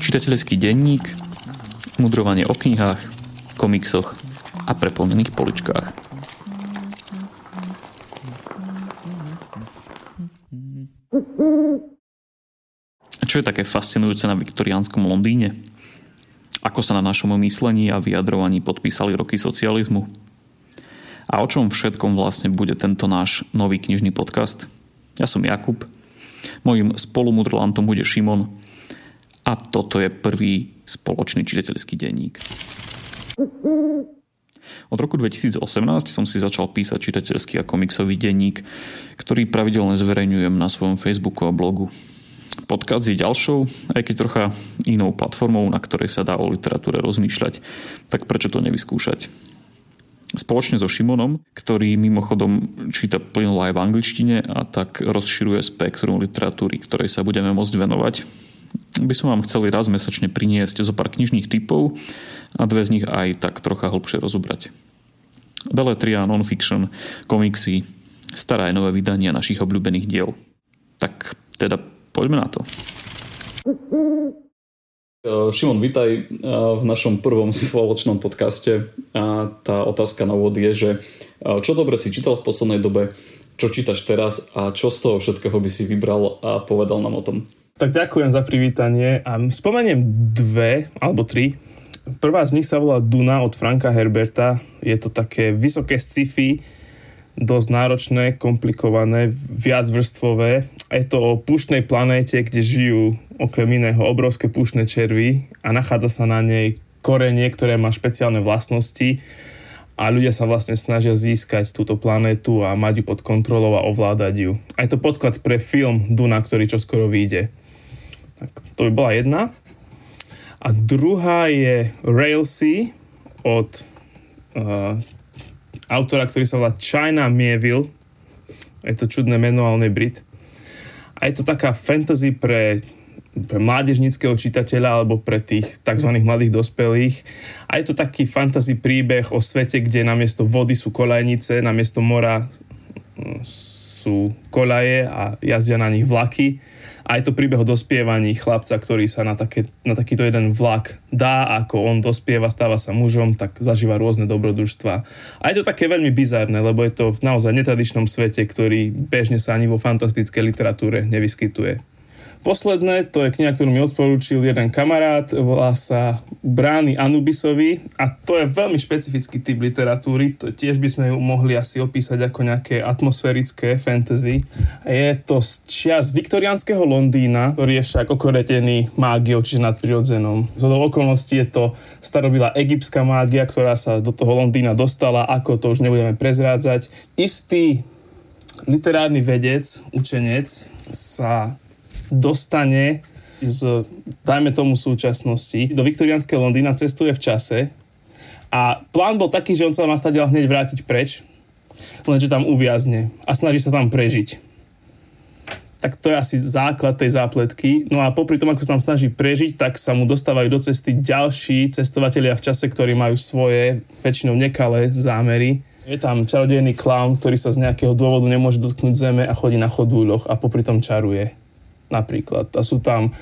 Čitateľský denník, mudrovanie o knihách, komiksoch a preplnených poličkách. Čo je také fascinujúce na viktoriánskom Londýne? Ako sa na našom myslení a vyjadrovaní podpísali roky socializmu? A o čom všetkom vlastne bude tento náš nový knižný podcast? Ja som Jakub, mojim spolumudrlantom bude Šimon a toto je prvý spoločný čitateľský denník. Od roku 2018 som si začal písať čitateľský a komiksový denník, ktorý pravidelne zverejňujem na svojom Facebooku a blogu. Podcast je ďalšou, aj keď trocha inou platformou, na ktorej sa dá o literatúre rozmýšľať, tak prečo to nevyskúšať? Spoločne so Šimonom, ktorý mimochodom číta plynulo aj v angličtine a tak rozširuje spektrum literatúry, ktorej sa budeme môcť venovať. By som vám chceli raz mesačne priniesť zo pár knižných typov a dve z nich aj tak trocha hlbšie rozobrať. Beletria, non-fiction, komiksy, staré aj nové vydania našich obľúbených diel. Tak teda poďme na to. Eh, Šimon, vítaj eh, v našom prvom spoločnom podcaste. A tá otázka na úvod je, že eh, čo dobre si čítal v poslednej dobe, čo čítaš teraz a čo z toho všetkého by si vybral a povedal nám o tom. Tak ďakujem za privítanie a spomeniem dve alebo tri. Prvá z nich sa volá Duna od Franka Herberta. Je to také vysoké sci-fi, dosť náročné, komplikované, viacvrstvové. Je to o púštnej planéte, kde žijú okrem iného obrovské pušné červy a nachádza sa na nej korenie, ktoré má špeciálne vlastnosti a ľudia sa vlastne snažia získať túto planétu a mať ju pod kontrolou a ovládať ju. A je to podklad pre film Duna, ktorý čoskoro vyjde. Tak to by bola jedna. A druhá je Railsy od uh, autora, ktorý sa volá China Mieville. Je to čudné meno, ale on je Brit. A je to taká fantasy pre pre mládežnického čitateľa alebo pre tých tzv. mladých dospelých. A je to taký fantasy príbeh o svete, kde namiesto vody sú kolajnice, namiesto mora mm, sú kolaje a jazdia na nich vlaky. A je to príbeh o dospievaní chlapca, ktorý sa na, také, na takýto jeden vlak dá, ako on dospieva, stáva sa mužom, tak zažíva rôzne dobrodružstva. A je to také veľmi bizárne, lebo je to v naozaj netradičnom svete, ktorý bežne sa ani vo fantastickej literatúre nevyskytuje. Posledné, to je kniha, ktorú mi odporúčil jeden kamarát, volá sa Brány Anubisovi a to je veľmi špecifický typ literatúry, to tiež by sme ju mohli asi opísať ako nejaké atmosférické fantasy. Je to z čias viktoriánskeho Londýna, ktorý je však okoretený mágiou, čiže nadprirodzenom. Z okolností je to starobila egyptská mágia, ktorá sa do toho Londýna dostala, ako to už nebudeme prezrádzať. Istý literárny vedec, učenec sa dostane z, dajme tomu súčasnosti, do viktorianského Londýna, cestuje v čase a plán bol taký, že on sa má stať hneď vrátiť preč, lenže tam uviazne a snaží sa tam prežiť. Tak to je asi základ tej zápletky. No a popri tom, ako sa tam snaží prežiť, tak sa mu dostávajú do cesty ďalší cestovatelia v čase, ktorí majú svoje, väčšinou nekalé zámery. Je tam čarodejný klaun, ktorý sa z nejakého dôvodu nemôže dotknúť zeme a chodí na chodúľoch a popri tom čaruje napríklad. A sú tam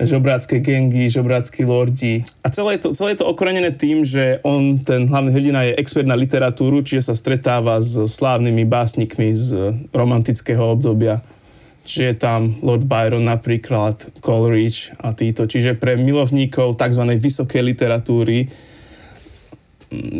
žobrácké gengy, žobrácky lordi. A celé je, to, celé je to okorenené tým, že on, ten hlavný hrdina, je expert na literatúru, čiže sa stretáva s slávnymi básnikmi z romantického obdobia. Čiže je tam Lord Byron napríklad, Coleridge a títo. Čiže pre milovníkov tzv. vysokej literatúry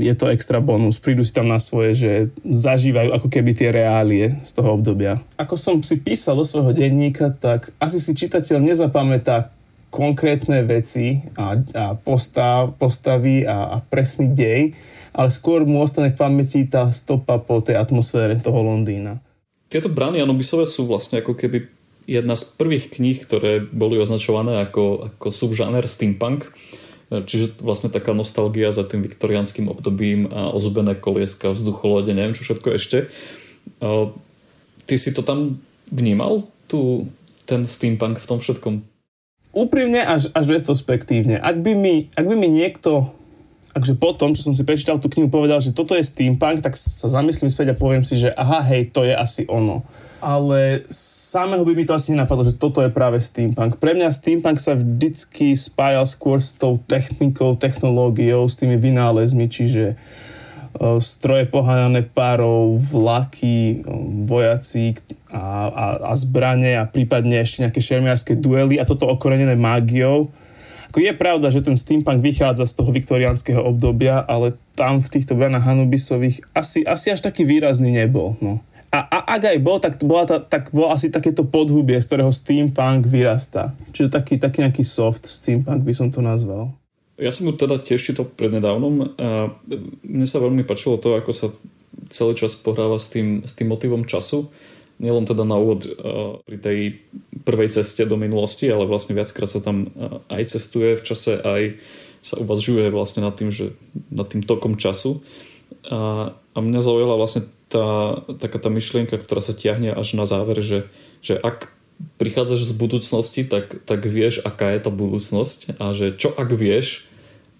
je to extra bonus. Prídu si tam na svoje, že zažívajú ako keby tie reálie z toho obdobia. Ako som si písal do svojho denníka, tak asi si čitateľ nezapamätá konkrétne veci a, a postav, postavy a, a presný dej, ale skôr mu ostane v pamäti tá stopa po tej atmosfére toho Londýna. Tieto brány Anubisové sú vlastne ako keby jedna z prvých kníh, ktoré boli označované ako, ako subžáner steampunk Čiže vlastne taká nostalgia za tým viktoriánskym obdobím a ozubené kolieska, vzducholode, neviem čo všetko ešte. Ty si to tam vnímal, tu, ten steampunk v tom všetkom? Úprimne až, až retrospektívne. Ak by, mi, ak by mi niekto akže po tom, čo som si prečítal tú knihu, povedal, že toto je steampunk, tak sa zamyslím späť a poviem si, že aha, hej, to je asi ono. Ale samého by mi to asi nenapadlo, že toto je práve steampunk. Pre mňa steampunk sa vždycky spájal skôr s tou technikou, technológiou, s tými vynálezmi, čiže stroje poháňané párov, vlaky, vojaci a, a, a zbranie a prípadne ešte nejaké šermiarské duely a toto okorenené mágiou. Ako je pravda, že ten steampunk vychádza z toho viktoriánskeho obdobia, ale tam v týchto branách Hanubisových asi, asi až taký výrazný nebol. No. A, a ak aj bol, tak, bola ta, tak bol asi takéto podhubie, z ktorého steampunk vyrastá. Čiže taký, taký nejaký soft steampunk by som to nazval. Ja som mu teda tiež čítal prednedávnom a mne sa veľmi páčilo to, ako sa celý čas pohráva s tým, s tým motivom času. Nielen teda na úvod uh, pri tej prvej ceste do minulosti, ale vlastne viackrát sa tam uh, aj cestuje v čase, aj sa uvažuje vlastne nad tým, že nad tým tokom času. A, a mňa zaujala vlastne tá, taká tá myšlienka, ktorá sa tiahne až na záver, že, že ak prichádzaš z budúcnosti, tak, tak vieš, aká je tá budúcnosť a že čo ak vieš,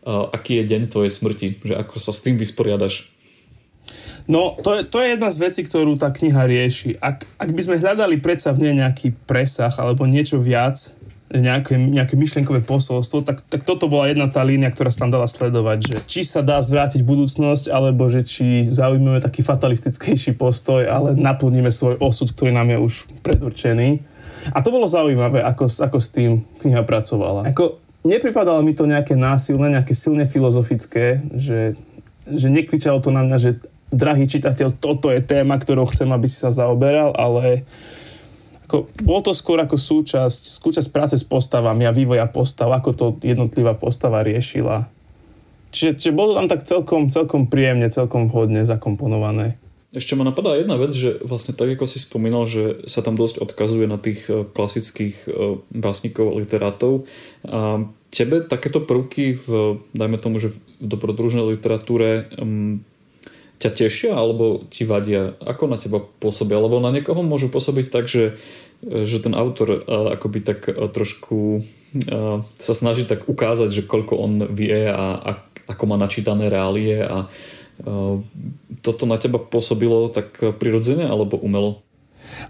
aký je deň tvojej smrti, že ako sa s tým vysporiadaš. No, to je, to je jedna z vecí, ktorú tá kniha rieši. Ak, ak by sme hľadali predsa v nej nejaký presah alebo niečo viac, nejaké, nejaké myšlienkové posolstvo, tak, tak toto bola jedna tá línia, ktorá sa tam dala sledovať, že či sa dá zvrátiť budúcnosť, alebo že či zaujmeme taký fatalistickejší postoj, ale naplníme svoj osud, ktorý nám je už predurčený. A to bolo zaujímavé, ako, ako s tým kniha pracovala. Ako, nepripadalo mi to nejaké násilné, nejaké silne filozofické, že, že nekričalo to na mňa, že drahý čitateľ, toto je téma, ktorou chcem, aby si sa zaoberal, ale ako, bolo to skôr ako súčasť, súčasť práce s postavami a vývoja postav, ako to jednotlivá postava riešila. Čiže, čiže bolo tam tak celkom, celkom príjemne, celkom vhodne zakomponované. Ešte ma napadá jedna vec, že vlastne tak, ako si spomínal, že sa tam dosť odkazuje na tých e, klasických e, básnikov a literátov. A tebe takéto prvky v, dajme tomu, že v dobrodružnej literatúre ťa tešia alebo ti vadia? Ako na teba pôsobia? Lebo na niekoho môžu pôsobiť tak, že, že ten autor akoby tak trošku sa snaží tak ukázať, že koľko on vie a, a ako má načítané reálie a toto na teba pôsobilo tak prirodzene alebo umelo?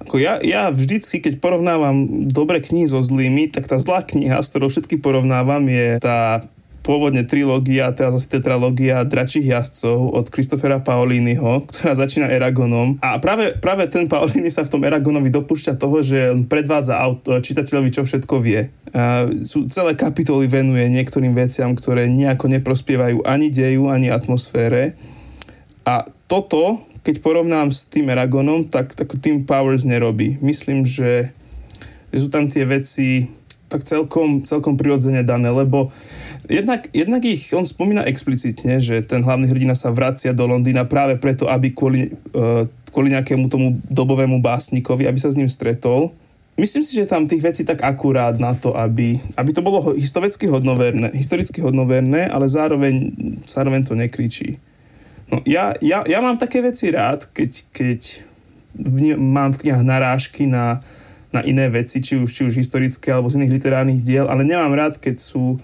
Ako ja, ja vždycky, keď porovnávam dobré knihy so zlými, tak tá zlá kniha, s ktorou všetky porovnávam, je tá pôvodne trilógia, teraz zase tetralógia Dračích jazdcov od Christophera Paoliniho, ktorá začína Eragonom. A práve, práve ten Paolini sa v tom Eragonovi dopúšťa toho, že predvádza auto, čitateľovi, čo všetko vie. A sú, celé kapitoly venuje niektorým veciam, ktoré nejako neprospievajú ani deju, ani atmosfére a toto, keď porovnám s tým Eragonom, tak, tak tým Powers nerobí. Myslím, že sú tam tie veci tak celkom, celkom prirodzene dané, lebo jednak, jednak ich on spomína explicitne, že ten hlavný hrdina sa vracia do Londýna práve preto, aby kvôli, uh, kvôli nejakému tomu dobovému básnikovi, aby sa s ním stretol. Myslím si, že tam tých vecí tak akurát na to, aby, aby to bolo historicky hodnoverné, historicky hodnoverné, ale zároveň, zároveň to nekričí. No, ja, ja, ja mám také veci rád, keď, keď v, mám v knihách narážky na, na iné veci, či už, či už historické alebo z iných literárnych diel, ale nemám rád, keď sú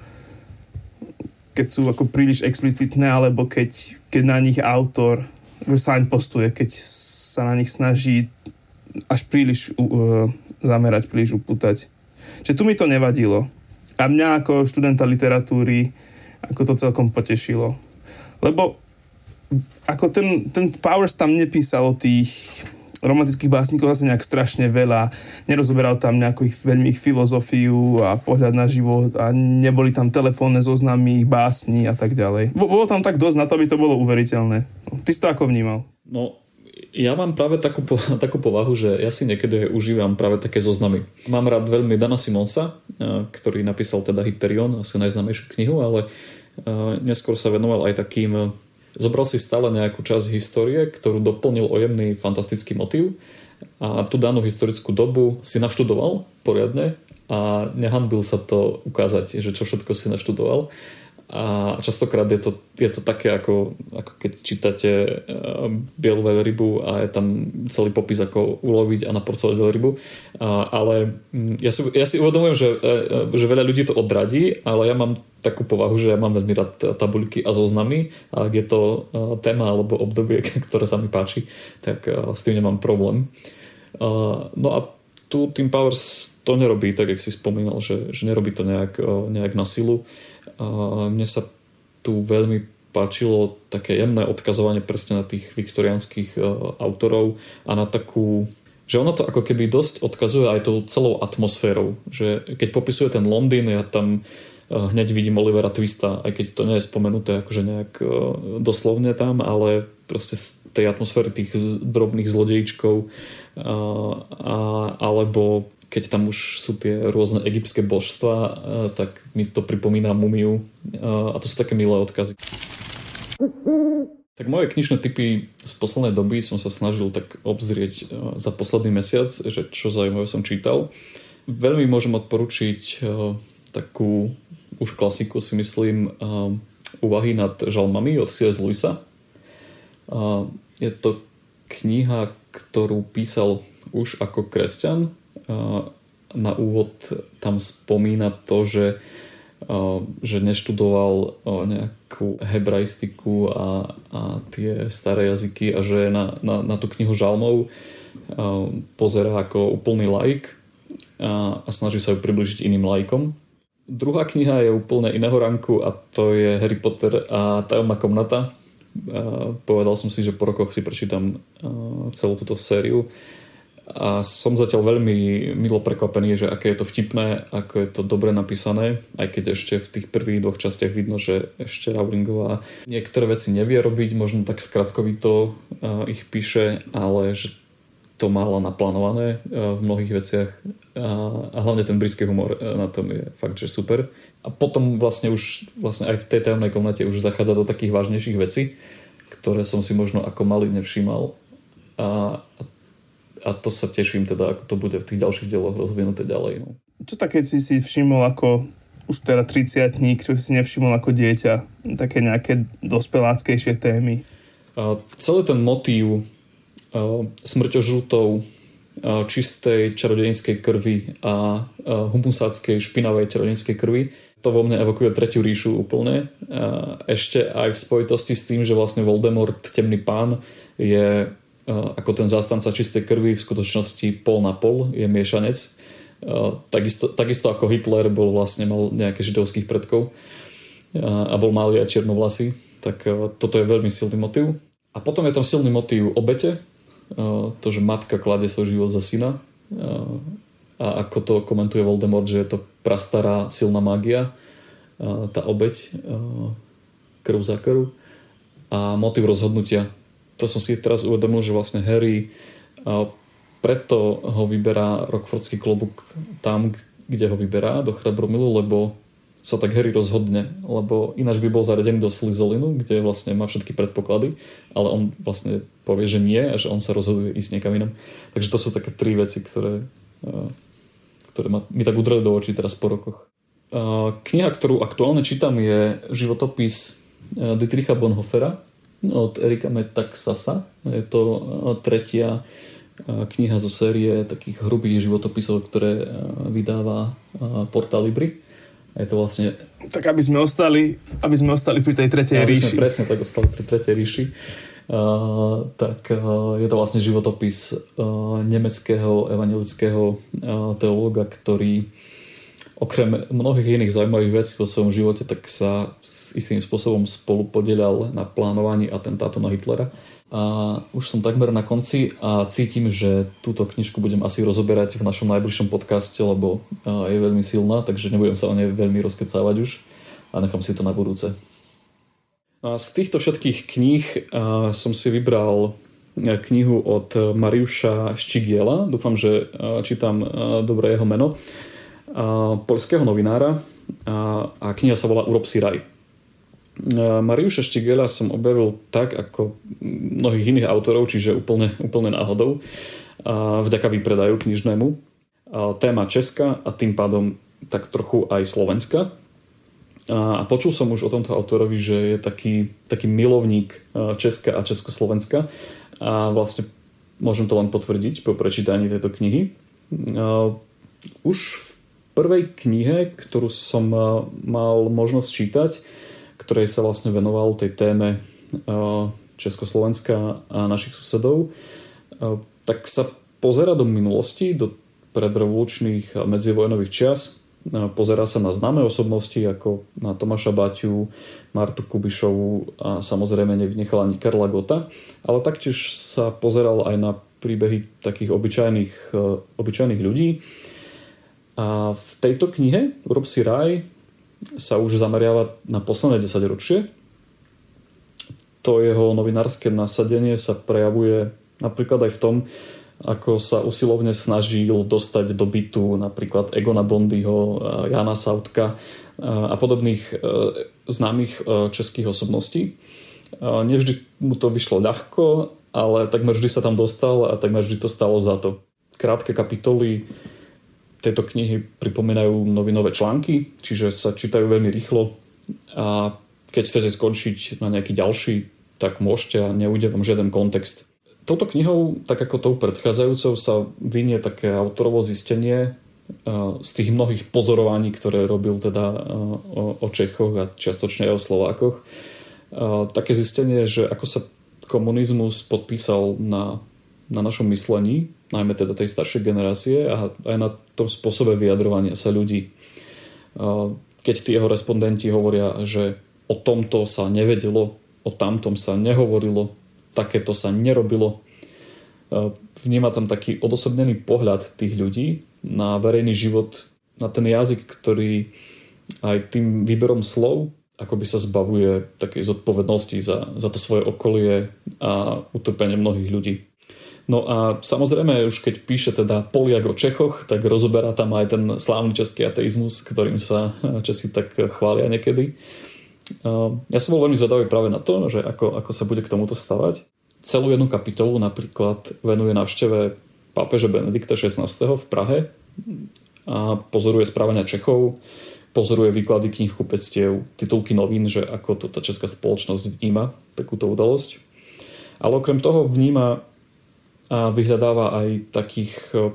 keď sú ako príliš explicitné, alebo keď, keď na nich autor postuje, keď sa na nich snaží až príliš uh, zamerať, príliš upútať. Čiže tu mi to nevadilo. A mňa ako študenta literatúry ako to celkom potešilo. Lebo ako ten, ten Powers tam nepísal o tých romantických básnikov zase nejak strašne veľa. Nerozoberal tam nejakú ich, veľmi ich filozofiu a pohľad na život a neboli tam telefónne zoznamy ich básni a tak ďalej. Bolo tam tak dosť na to, aby to bolo uveriteľné. Ty si to ako vnímal? No, ja mám práve takú, takú povahu, že ja si niekedy užívam práve také zoznamy. Mám rád veľmi Dana Simonsa, eh, ktorý napísal teda Hyperion, asi najznámejšiu knihu, ale eh, neskôr sa venoval aj takým Zobral si stále nejakú časť histórie, ktorú doplnil o jemný fantastický motív a tú danú historickú dobu si naštudoval poriadne a nehanbil sa to ukázať, že čo všetko si naštudoval a častokrát je to, je to také ako, ako keď čítate uh, bielu veľrybu a je tam celý popis ako uloviť a naporcovať veľrybu. Uh, ale um, ja, si, ja si uvedomujem, že, uh, že veľa ľudí to odradí ale ja mám takú povahu, že ja mám veľmi rád tabuľky a zoznamy. A ak je to téma alebo obdobie, ktoré sa mi páči tak s tým nemám problém. No a tu Tim Powers to nerobí tak, jak si spomínal, že, že nerobí to nejak, nejak na silu. Mne sa tu veľmi páčilo také jemné odkazovanie presne na tých viktoriánskych autorov a na takú že ono to ako keby dosť odkazuje aj tou celou atmosférou. Že keď popisuje ten Londýn, ja tam hneď vidím Olivera Twista, aj keď to nie je spomenuté akože nejak doslovne tam, ale proste z tej atmosféry tých drobných zlodejičkov a, alebo keď tam už sú tie rôzne egyptské božstva, tak mi to pripomína mumiu a to sú také milé odkazy. Tak moje knižné typy z poslednej doby som sa snažil tak obzrieť za posledný mesiac, že čo zaujímavé som čítal. Veľmi môžem odporučiť takú už klasiku si myslím úvahy nad žalmami od C.S. Je to kniha, ktorú písal už ako kresťan. Na úvod tam spomína to, že, že neštudoval nejakú hebraistiku a, a tie staré jazyky a že na, na, na tú knihu žalmov pozerá ako úplný laik a, a snaží sa ju približiť iným laikom. Druhá kniha je úplne iného ranku a to je Harry Potter a tajomná komnata povedal som si, že po rokoch si prečítam celú túto sériu. A som zatiaľ veľmi milo prekvapený, že aké je to vtipné, ako je to dobre napísané, aj keď ešte v tých prvých dvoch častiach vidno, že ešte Rowlingová niektoré veci nevie robiť, možno tak skratkovito ich píše, ale že to mala naplánované v mnohých veciach a hlavne ten britský humor na tom je fakt, že super. A potom vlastne už vlastne aj v tej tajomnej komnate už zachádza do takých vážnejších vecí, ktoré som si možno ako malý nevšímal. A, a to sa teším teda, ako to bude v tých ďalších dieloch rozvinuté ďalej. No. Čo také si si všimol ako už teda 30 čo si nevšimol ako dieťa? Také nejaké dospeláckejšie témy? A celý ten motív smrťožrutov čistej čarodejnickej krvi a humusáckej špinavej čarodejnickej krvi to vo mne evokuje tretiu ríšu úplne. Ešte aj v spojitosti s tým, že vlastne Voldemort, temný pán, je ako ten zástanca čistej krvi v skutočnosti pol na pol, je miešanec. Takisto, takisto ako Hitler bol vlastne, mal nejaké židovských predkov a bol malý aj čiernovlasý, tak toto je veľmi silný motiv. A potom je tam silný motiv obete, to, že matka kladie svoj život za syna a ako to komentuje Voldemort, že je to prastará silná mágia, tá obeď, krv za krv a motiv rozhodnutia. To som si teraz uvedomil, že vlastne Harry preto ho vyberá Rockfordský klobúk tam, kde ho vyberá, do Chrabromilu, lebo sa tak Harry rozhodne, lebo ináč by bol zaradený do Slizolinu, kde vlastne má všetky predpoklady, ale on vlastne povie, že nie a že on sa rozhoduje ísť niekam inam. Takže to sú také tri veci, ktoré ktoré ma, mi tak udreli do očí teraz po rokoch. Kniha, ktorú aktuálne čítam je životopis e, Dietricha Bonhoeffera od Erika Metaxasa. Je to tretia kniha zo série takých hrubých životopisov, ktoré vydáva Portal Libri. Je to vlastne... Tak aby sme ostali, aby sme ostali pri tej tretej aby ríši. Sme presne tak ostali pri tretej ríši. Uh, tak uh, je to vlastne životopis uh, nemeckého evangelického uh, teológa, ktorý okrem mnohých iných zaujímavých vecí vo svojom živote, tak sa s istým spôsobom spolu podielal na plánovaní atentátu na Hitlera. A už som takmer na konci a cítim, že túto knižku budem asi rozoberať v našom najbližšom podcaste, lebo je veľmi silná, takže nebudem sa o nej veľmi rozkecávať už a nechám si to na budúce. A z týchto všetkých kníh som si vybral knihu od Mariuša Ščigiela, dúfam, že čítam dobre jeho meno, polského novinára a kniha sa volá Urob si raj. Mariuša Štigela som objavil tak ako mnohých iných autorov, čiže úplne, úplne náhodou, vďaka výpredaju knižnému. Téma Česka a tým pádom tak trochu aj Slovenska. A počul som už o tomto autorovi, že je taký, taký milovník Česka a Československa a vlastne môžem to len potvrdiť po prečítaní tejto knihy. Už v prvej knihe, ktorú som mal možnosť čítať, ktorej sa vlastne venoval tej téme Československa a našich susedov, tak sa pozera do minulosti, do predrevolučných a medzivojnových čias, pozera sa na známe osobnosti ako na Tomáša Baťu, Martu Kubišovu a samozrejme nevynechal ani Karla Gota, ale taktiež sa pozeral aj na príbehy takých obyčajných, obyčajných ľudí. A v tejto knihe Urob si raj sa už zameriava na posledné 10 ročie. To jeho novinárske nasadenie sa prejavuje napríklad aj v tom, ako sa usilovne snažil dostať do bytu napríklad Egona Bondyho, Jana Sautka a podobných e, známych e, českých osobností. Nevždy mu to vyšlo ľahko, ale takmer vždy sa tam dostal a takmer vždy to stalo za to. Krátke kapitoly tejto knihy pripomínajú novinové články, čiže sa čítajú veľmi rýchlo a keď chcete skončiť na nejaký ďalší, tak môžete a neujde vám žiaden kontext. Touto knihou, tak ako tou predchádzajúcou, sa vynie také autorovo zistenie eh, z tých mnohých pozorovaní, ktoré robil teda eh, o Čechoch a čiastočne aj o Slovákoch. Eh, také zistenie, že ako sa komunizmus podpísal na, na našom myslení, najmä teda tej staršej generácie a aj na tom spôsobe vyjadrovania sa ľudí. Keď tí jeho respondenti hovoria, že o tomto sa nevedelo, o tamtom sa nehovorilo, takéto sa nerobilo. Vníma tam taký odosobnený pohľad tých ľudí na verejný život, na ten jazyk, ktorý aj tým výberom slov akoby sa zbavuje takej zodpovednosti za, za to svoje okolie a utrpenie mnohých ľudí. No a samozrejme, už keď píše teda Poliak o Čechoch, tak rozoberá tam aj ten slávny český ateizmus, ktorým sa Česi tak chvália niekedy. Ja som bol veľmi zvedavý práve na to, že ako, ako sa bude k tomuto stavať. Celú jednu kapitolu napríklad venuje návšteve pápeža Benedikta XVI v Prahe a pozoruje správania Čechov, pozoruje výklady knih kupectiev, titulky novín, že ako to tá česká spoločnosť vníma takúto udalosť. Ale okrem toho vníma a vyhľadáva aj takých e,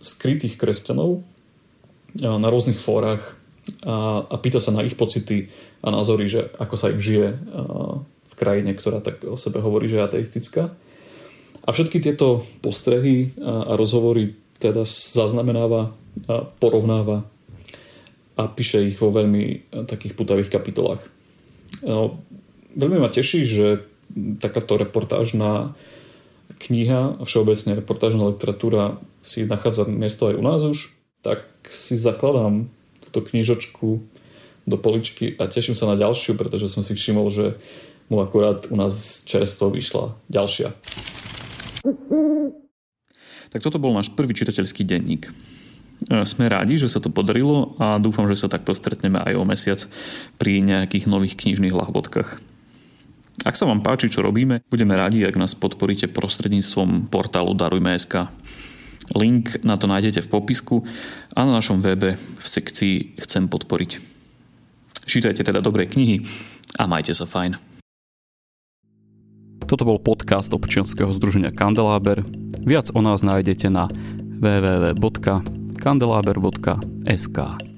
skrytých kresťanov e, na rôznych fórach a, a pýta sa na ich pocity a názory, že ako sa im žije v krajine, ktorá tak o sebe hovorí, že je ateistická. A všetky tieto postrehy a rozhovory teda zaznamenáva, a porovnáva a píše ich vo veľmi takých putavých kapitolách. No, veľmi ma teší, že takáto reportážna kniha všeobecne reportážna literatúra si nachádza miesto aj u nás už, tak si zakladám túto knižočku do poličky a teším sa na ďalšiu, pretože som si všimol, že mu akurát u nás čerstvo vyšla ďalšia. Tak toto bol náš prvý čitateľský denník. E, sme rádi, že sa to podarilo a dúfam, že sa takto stretneme aj o mesiac pri nejakých nových knižných lahvodkách. Ak sa vám páči, čo robíme, budeme radi, ak nás podporíte prostredníctvom portálu Darujme.sk. Link na to nájdete v popisku a na našom webe v sekcii Chcem podporiť. Čítajte teda dobré knihy a majte sa fajn. Toto bol podcast občianskeho združenia Kandeláber. Viac o nás nájdete na www.kandelaber.sk.